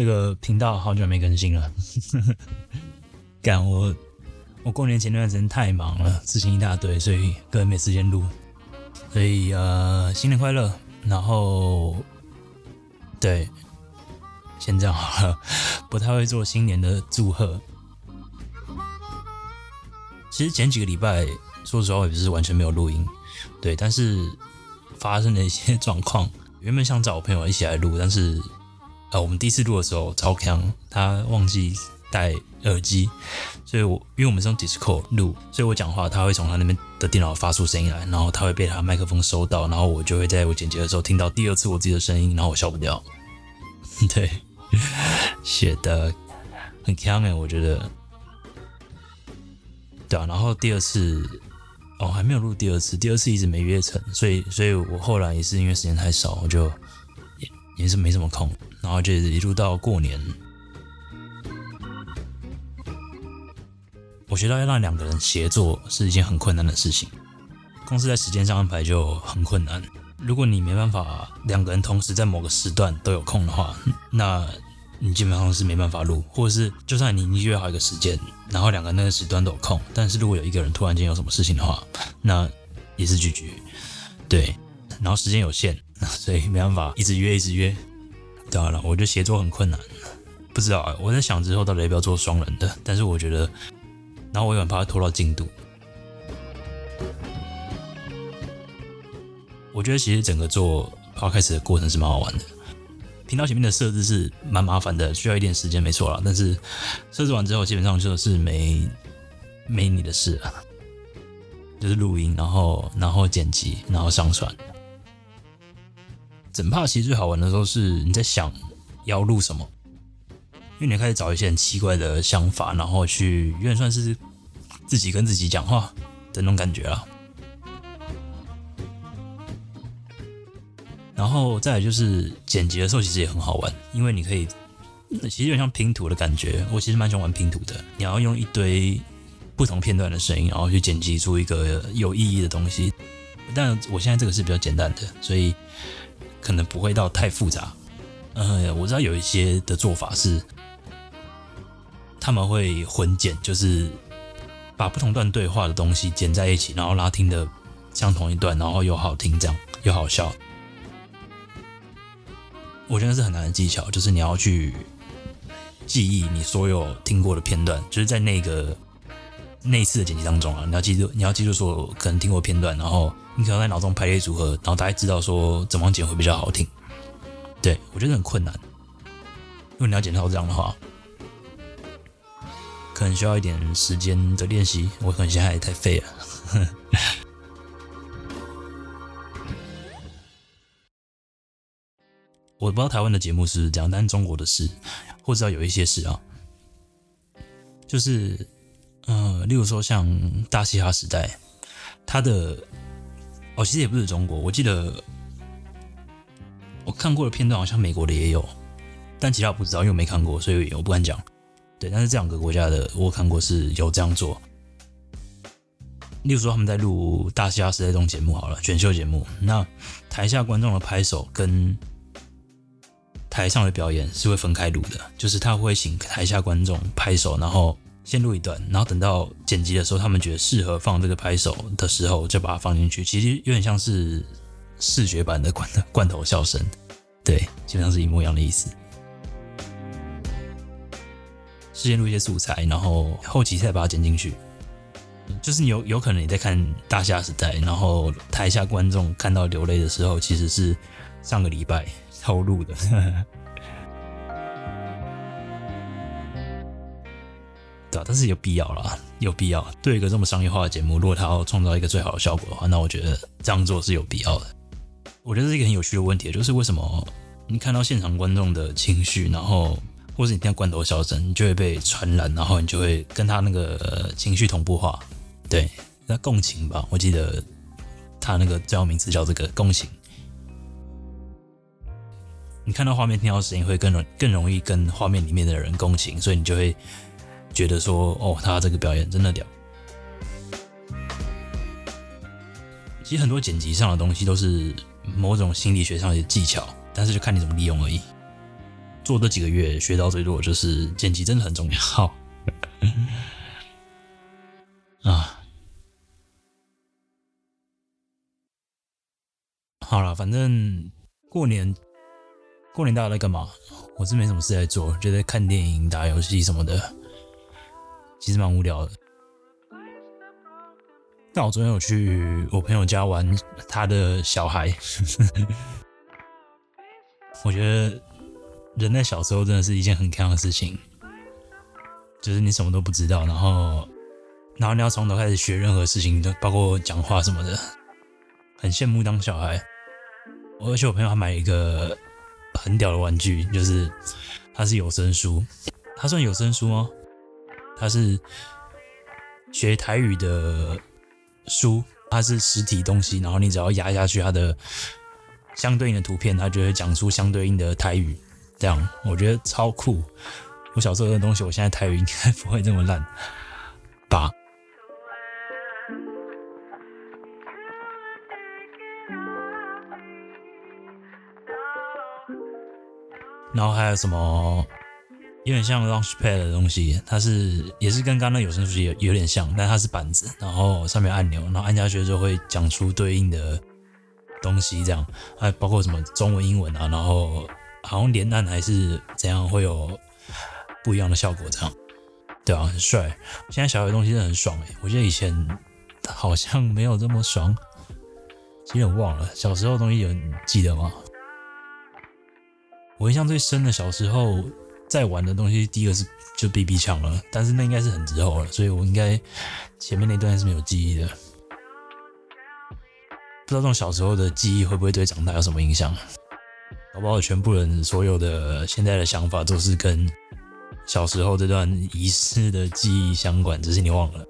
这个频道好久没更新了，干我我过年前段时间太忙了，事情一大堆，所以根本没时间录。所以呃，新年快乐！然后对，先这样好了，不太会做新年的祝贺。其实前几个礼拜，说实话，也不是完全没有录音，对，但是发生了一些状况，原本想找我朋友一起来录，但是。呃，我们第一次录的时候，超强，他忘记带耳机，所以我因为我们是用 Discord 录，所以我讲话他会从他那边的电脑发出声音来，然后他会被他麦克风收到，然后我就会在我剪辑的时候听到第二次我自己的声音，然后我笑不掉。对，写的很强哎，我觉得，对啊，然后第二次哦还没有录第二次，第二次一直没约成，所以所以我后来也是因为时间太少，我就也也是没什么空。然后就一路到过年，我觉得要让两个人协作是一件很困难的事情。公司在时间上安排就很困难。如果你没办法两个人同时在某个时段都有空的话，那你基本上是没办法录，或者是就算你你约好一个时间，然后两个人那个时段都有空，但是如果有一个人突然间有什么事情的话，那也是拒绝。对，然后时间有限，所以没办法一直约一直约。当然了，我觉得协作很困难，不知道啊。我在想之后到底要不要做双人的，但是我觉得，然后我也很怕拖到进度。我觉得其实整个做 podcast 的过程是蛮好玩的。频道前面的设置是蛮麻烦的，需要一点时间，没错啦。但是设置完之后，基本上就是没没你的事了，就是录音，然后然后剪辑，然后上传。整帕其实最好玩的时候是你在想要录什么，因为你开始找一些很奇怪的想法，然后去有点算是自己跟自己讲话的那种感觉啊。然后再来就是剪辑的时候，其实也很好玩，因为你可以其实有点像拼图的感觉。我其实蛮喜欢玩拼图的，你要用一堆不同片段的声音，然后去剪辑出一个有意义的东西。但我现在这个是比较简单的，所以。可能不会到太复杂，呃，我知道有一些的做法是他们会混剪，就是把不同段对话的东西剪在一起，然后拉听的像同一段，然后又好听，这样又好笑。我觉得是很难的技巧，就是你要去记忆你所有听过的片段，就是在那个那次的剪辑当中啊，你要记住，你要记住说可能听过片段，然后。你可能在脑中排列组合，然后大概知道说怎么剪会比较好听。对我觉得很困难，如果你要剪到这样的话，可能需要一点时间的练习。我可能现在太废了。我不知道台湾的节目是这样，但是中国的是，或者有一些是啊，就是呃，例如说像大嘻哈时代，它的。哦，其实也不是中国，我记得我看过的片段，好像美国的也有，但其他我不知道，因为我没看过，所以我不敢讲。对，但是这两个国家的我看过是有这样做。例如说他们在录《大虾时代》这种节目好了，选秀节目，那台下观众的拍手跟台上的表演是会分开录的，就是他会请台下观众拍手，然后。先录一段，然后等到剪辑的时候，他们觉得适合放这个拍手的时候，就把它放进去。其实有点像是视觉版的罐罐头笑声，对，基本上是一模一样的意思。事先录一些素材，然后后期再把它剪进去。就是有有可能你在看《大虾时代》，然后台下观众看到流泪的时候，其实是上个礼拜偷录的。对，但是有必要啦，有必要。对一个这么商业化的节目，如果他要创造一个最好的效果的话，那我觉得这样做是有必要的。我觉得这是一个很有趣的问题，就是为什么你看到现场观众的情绪，然后或者你听到罐头笑声，你就会被传染，然后你就会跟他那个情绪同步化。对，那共情吧，我记得他那个最后名词叫这个共情。你看到画面，听到声音，会更容更容易跟画面里面的人共情，所以你就会。觉得说哦，他这个表演真的屌。其实很多剪辑上的东西都是某种心理学上的技巧，但是就看你怎么利用而已。做这几个月学到最多的就是剪辑真的很重要。啊，好了，反正过年过年大家在干嘛？我是没什么事在做，就在看电影、打游戏什么的，其实蛮无聊的。但我昨天有去我朋友家玩他的小孩，我觉得人在小时候真的是一件很开心的事情，就是你什么都不知道，然后然后你要从头开始学任何事情，包括讲话什么的，很羡慕当小孩。而且我朋友还买一个很屌的玩具，就是它是有声书，它算有声书吗？它是学台语的。书它是实体东西，然后你只要压下去，它的相对应的图片，它就会讲出相对应的台语。这样我觉得超酷。我小时候的东西，我现在台语应该不会这么烂吧？然后还有什么？有点像 Launchpad 的东西，它是也是跟刚刚有声书有有点像，但它是板子，然后上面按钮，然后按下去就会讲出对应的东西，这样还包括什么中文、英文啊，然后好像连按还是怎样会有不一样的效果，这样对啊，很帅。现在小孩东西真的很爽诶，我记得以前好像没有这么爽，有点忘了小时候东西有记得吗？我印象最深的小时候。在玩的东西，第一个是就 BB 枪了，但是那应该是很之后了，所以我应该前面那段是没有记忆的。不知道这种小时候的记忆会不会对长大有什么影响？搞不好全部人所有的现在的想法都是跟小时候这段遗失的记忆相关，只是你忘了，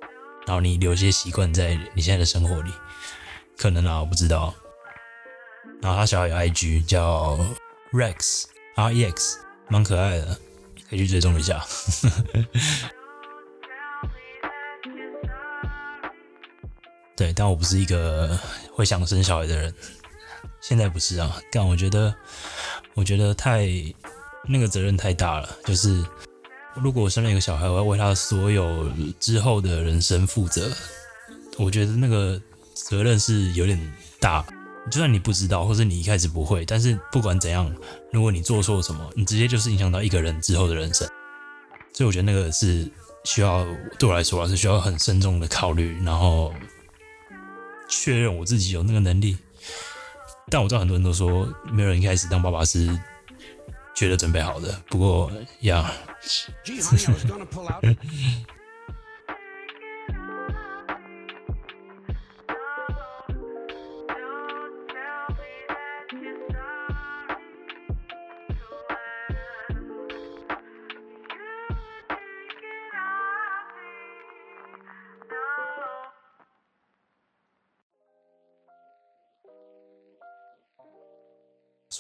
然后你留些习惯在你现在的生活里，可能啊，我不知道。然后他小孩有 IG 叫 Rex R E X，蛮可爱的。可以去追踪一下。对，但我不是一个会想生小孩的人，现在不是啊。但我觉得，我觉得太那个责任太大了。就是如果我生了一个小孩，我要为他所有之后的人生负责，我觉得那个责任是有点大。就算你不知道，或是你一开始不会，但是不管怎样，如果你做错什么，你直接就是影响到一个人之后的人生。所以我觉得那个是需要对我来说是需要很慎重的考虑，然后确认我自己有那个能力。但我知道很多人都说，没有人一开始当爸爸是觉得准备好的。不过呀。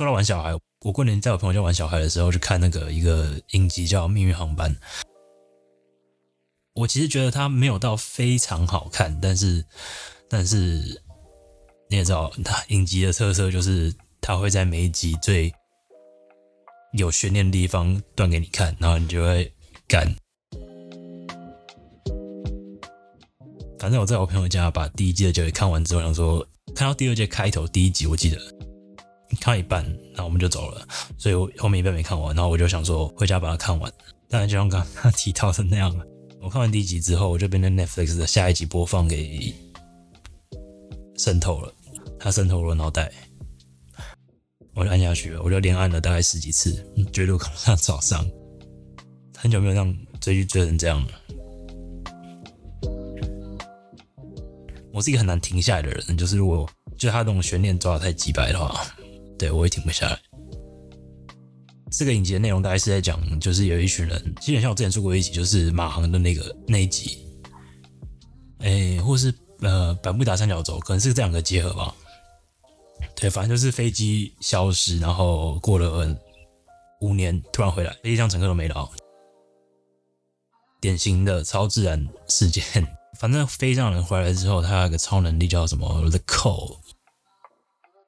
说到玩小孩，我过年在我朋友家玩小孩的时候，去看那个一个影集叫《命运航班》。我其实觉得它没有到非常好看，但是，但是你也知道，它影集的特色就是它会在每一集最有悬念的地方断给你看，然后你就会干。反正我在我朋友家把第一季的结尾看完之后，想说看到第二季开头第一集，我记得。看一半，然后我们就走了，所以我后面一半没看完，然后我就想说回家把它看完。当然就像刚刚提到的那样，我看完第一集之后，我就变成 Netflix 的下一集播放给渗透了，它渗透了脑袋，我就按下去了，我就连按了大概十几次，绝对看不上早上，很久没有让追剧追成这样了。我是一个很难停下来的人，就是如果就他那种悬念抓的太急白的话。对，我也停不下来。这个影集的内容大概是在讲，就是有一群人，基本像我之前做过一集，就是马航的那个那一集，哎，或是呃百慕达三角洲，可能是这两个结合吧。对，反正就是飞机消失，然后过了五年突然回来，飞机上乘客都没了，典型的超自然事件。反正飞上人回来之后，他有个超能力叫什么？The Call。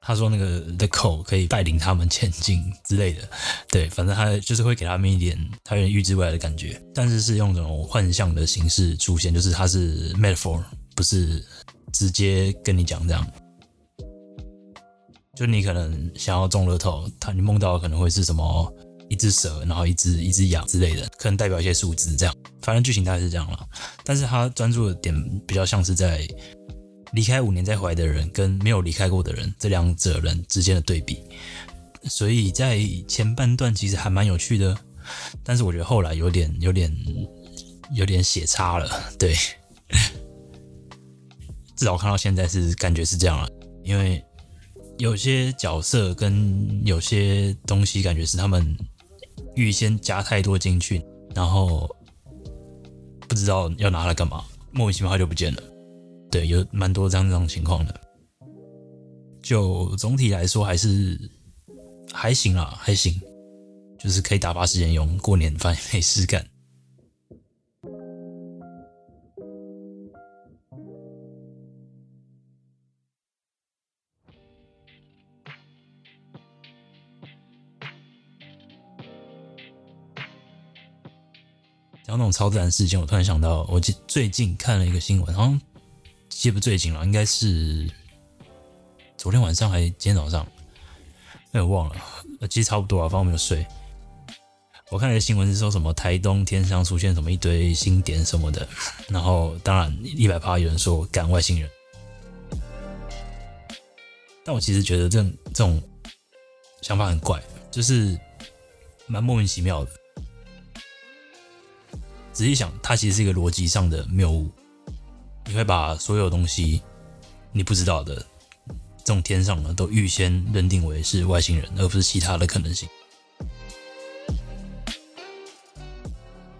他说那个 The Code 可以带领他们前进之类的，对，反正他就是会给他们一点他有点预知未来的感觉，但是是用这种幻象的形式出现，就是他是 metaphor，不是直接跟你讲这样。就你可能想要中乐透，他你梦到可能会是什么一只蛇，然后一只一只羊之类的，可能代表一些数字这样。反正剧情大概是这样了，但是他专注的点比较像是在。离开五年再回来的人跟没有离开过的人，这两者人之间的对比，所以在前半段其实还蛮有趣的，但是我觉得后来有点有点有点写差了，对，至少看到现在是感觉是这样了，因为有些角色跟有些东西感觉是他们预先加太多进去，然后不知道要拿来干嘛，莫名其妙就不见了。对，有蛮多这样这种情况的。就总体来说，还是还行啦，还行，就是可以打发时间用。过年饭没事干。讲那种超自然事件，我突然想到，我最最近看了一个新闻，好像。记不最近了，应该是昨天晚上还今天早上？哎，我忘了。其实差不多啊，反正我没有睡。我看一个新闻是说什么台东天上出现什么一堆星点什么的，然后当然一百趴有人说赶外星人，但我其实觉得这这种想法很怪，就是蛮莫名其妙的。仔细想，它其实是一个逻辑上的谬误。你会把所有东西你不知道的这种天上呢，都预先认定为是外星人，而不是其他的可能性。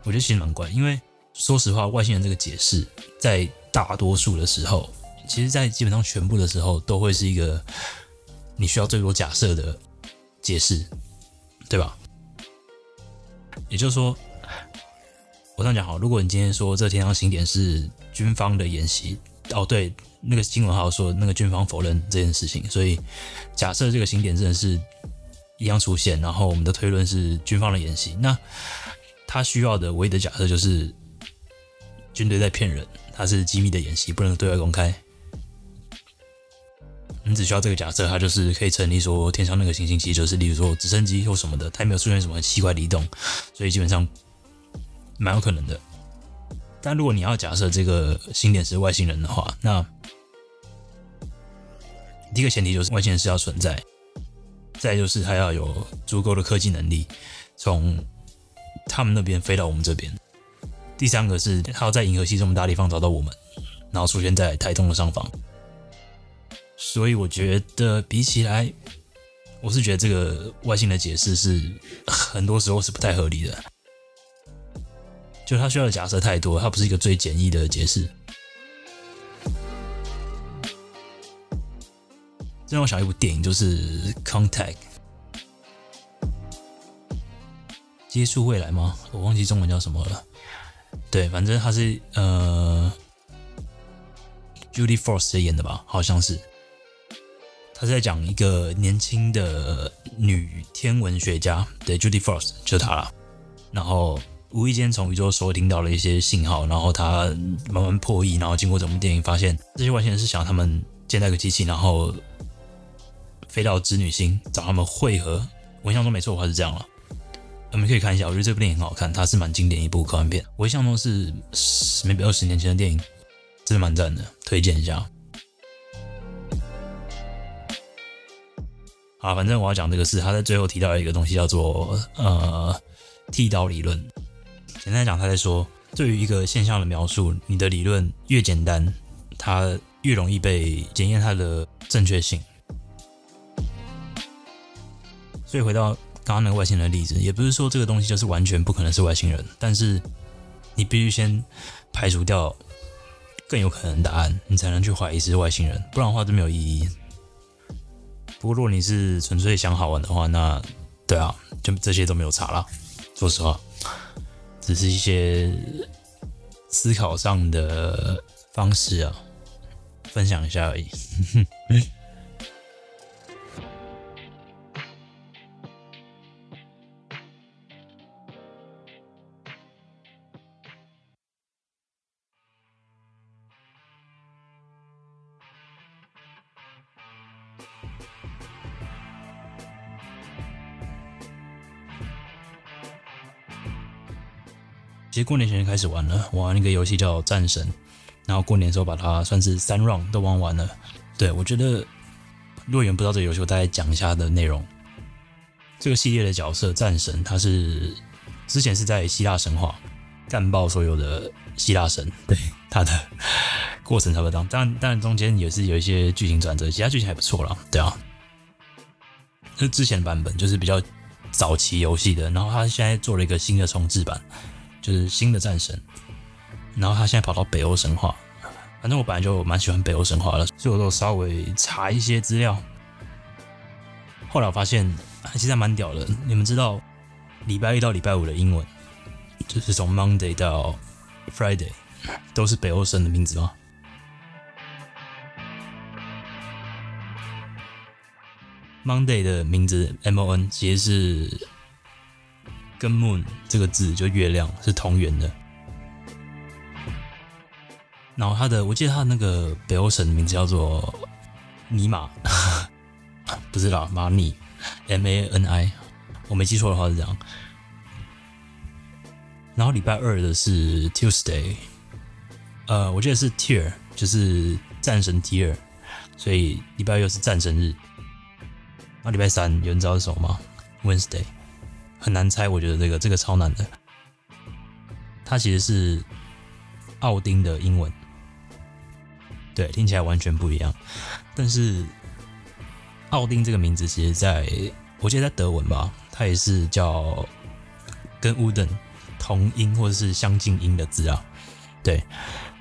我觉得其实蛮怪，因为说实话，外星人这个解释在大多数的时候，其实在基本上全部的时候，都会是一个你需要最多假设的解释，对吧？也就是说，我这样讲好，如果你今天说这天上星点是。军方的演习哦，对，那个新闻号说那个军方否认这件事情，所以假设这个星点真的是一样出现，然后我们的推论是军方的演习，那他需要的唯一的假设就是军队在骗人，他是机密的演习，不能对外公开。你只需要这个假设，它就是可以成立说天上那个行星其实就是例如说直升机或什么的，它没有出现什么奇怪的移动，所以基本上蛮有可能的。但如果你要假设这个星点是外星人的话，那第一个前提就是外星人是要存在，再就是他要有足够的科技能力从他们那边飞到我们这边。第三个是他要在银河系这么大地方找到我们，然后出现在台东的上方。所以我觉得比起来，我是觉得这个外星的解释是很多时候是不太合理的。就他需要的假设太多，它不是一个最简易的解释。这让我想一部电影，就是《Contact》，接触未来吗？我忘记中文叫什么了。对，反正他是呃，Judy Force 演的吧，好像是。他是在讲一个年轻的女天文学家，对，Judy Force 就是她了。然后。无意间从宇宙收听到了一些信号，然后他慢慢破译，然后经过整部电影发现，这些外星人是想他们建造个机器，然后飞到织女星找他们汇合。我印象中没错的话是这样了。我们可以看一下，我觉得这部电影很好看，它是蛮经典一部科幻片。我印象中是 maybe 二十年前的电影，真的蛮赞的，推荐一下。好，反正我要讲这个是他在最后提到一个东西，叫做呃剃刀理论。简单讲，他在说，对于一个现象的描述，你的理论越简单，它越容易被检验它的正确性。所以回到刚刚那个外星人的例子，也不是说这个东西就是完全不可能是外星人，但是你必须先排除掉更有可能的答案，你才能去怀疑是外星人，不然的话就没有意义。不过如果你是纯粹想好玩的话，那对啊，就这些都没有差了。说实话。只是一些思考上的方式啊，分享一下而已。过年前就开始玩了，玩那个游戏叫《战神》，然后过年的时候把它算是三 round 都玩完了。对我觉得，若远不知道这个游戏，我大概讲一下的内容。这个系列的角色战神，他是之前是在希腊神话干爆所有的希腊神，对他的过程差不多。当然，当然中间也是有一些剧情转折，其他剧情还不错了，对啊。是之前的版本，就是比较早期游戏的，然后他现在做了一个新的重置版，就是新的战神。然后他现在跑到北欧神话，反正我本来就蛮喜欢北欧神话的，所以我都稍微查一些资料。后来我发现。其实还蛮屌的，你们知道礼拜一到礼拜五的英文，就是从 Monday 到 Friday 都是北欧神的名字吗？Monday 的名字 M O N 其实是跟 Moon 这个字就月亮是同源的，然后他的我记得他的那个北欧神的名字叫做尼玛，不知道，马尼。M A N I，我没记错的话是这样。然后礼拜二的是 Tuesday，呃，我记得是 Tier，就是战神 Tier，所以礼拜二是战神日。那礼拜三有人知道是什么吗？Wednesday，很难猜，我觉得这个这个超难的。它其实是奥丁的英文，对，听起来完全不一样，但是。奥丁这个名字，其实在我记得在德文吧，它也是叫跟乌登同音或者是相近音的字啊。对，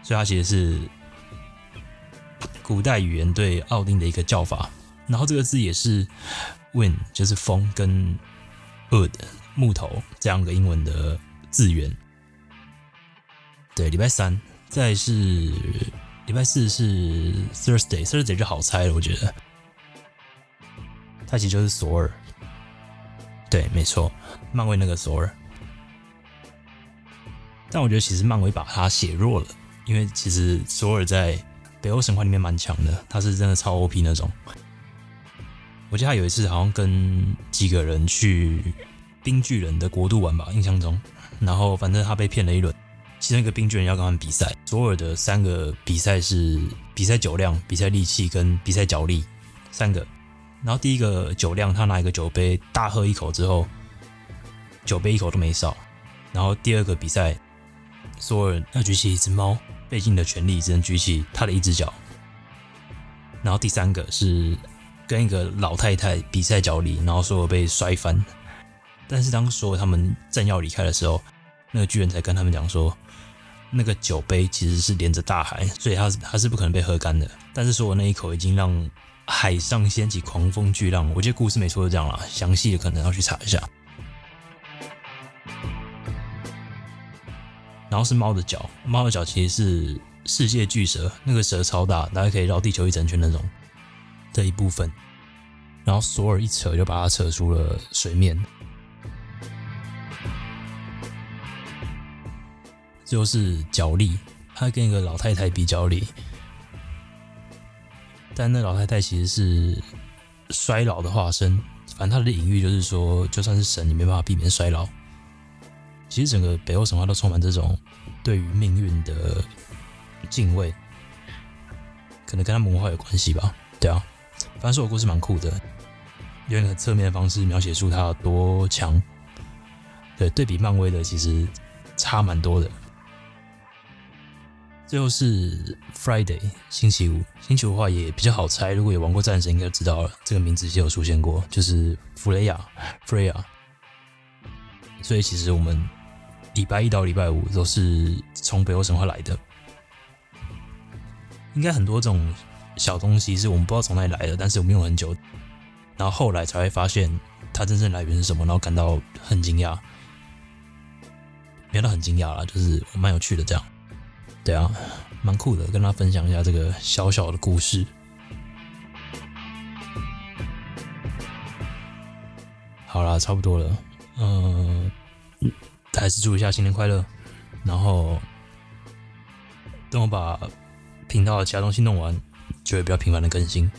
所以它其实是古代语言对奥丁的一个叫法。然后这个字也是 wind，就是风跟 wood 木头这样的英文的字源。对，礼拜三，再是礼拜四是 Thursday，Thursday 就好猜了，我觉得。它其实就是索尔，对，没错，漫威那个索尔。但我觉得其实漫威把他写弱了，因为其实索尔在北欧神话里面蛮强的，他是真的超 OP 那种。我记得他有一次好像跟几个人去冰巨人的国度玩吧，印象中，然后反正他被骗了一轮，其中一个冰巨人要跟他们比赛，索尔的三个比赛是比赛酒量、比赛力气跟比赛脚力三个。然后第一个酒量，他拿一个酒杯大喝一口之后，酒杯一口都没少。然后第二个比赛，所有人要举起一只猫，费尽的全力只能举起他的一只脚。然后第三个是跟一个老太太比赛脚力，然后所有被摔翻。但是当所有他们正要离开的时候，那个巨人才跟他们讲说，那个酒杯其实是连着大海，所以他是他是不可能被喝干的。但是说我那一口已经让。海上掀起狂风巨浪，我觉得故事没错，就这样了。详细的可能要去查一下。然后是猫的脚，猫的脚其实是世界巨蛇，那个蛇超大，大概可以绕地球一整圈那种的一部分。然后索尔一扯就把它扯出了水面。就是脚力，他跟一个老太太比脚力。但那老太太其实是衰老的化身，反正她的隐喻就是说，就算是神，也没办法避免衰老。其实整个北欧神话都充满这种对于命运的敬畏，可能跟他们文化有关系吧。对啊，反正说我故事蛮酷的，用一个侧面的方式描写出他有多强。对，对比漫威的其实差蛮多的。最后是 Friday 星期五，星期五的话也比较好猜。如果有玩过战神，应该知道了这个名字就有出现过，就是弗雷亚 （Freya）。所以其实我们礼拜一到礼拜五都是从北欧神话来的。应该很多种小东西是我们不知道从哪里来的，但是我们用很久，然后后来才会发现它真正来源是什么，然后感到很惊讶。没到很惊讶啦，就是蛮有趣的这样。对啊，蛮酷的，跟大家分享一下这个小小的故事。好啦，差不多了，嗯，还是祝一下新年快乐。然后等我把频道的其他东西弄完，就会比较频繁的更新。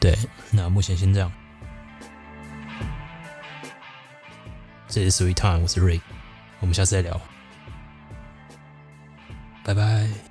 对那目前先这样。这里是 three time 我是 ray 我们下次再聊。拜拜。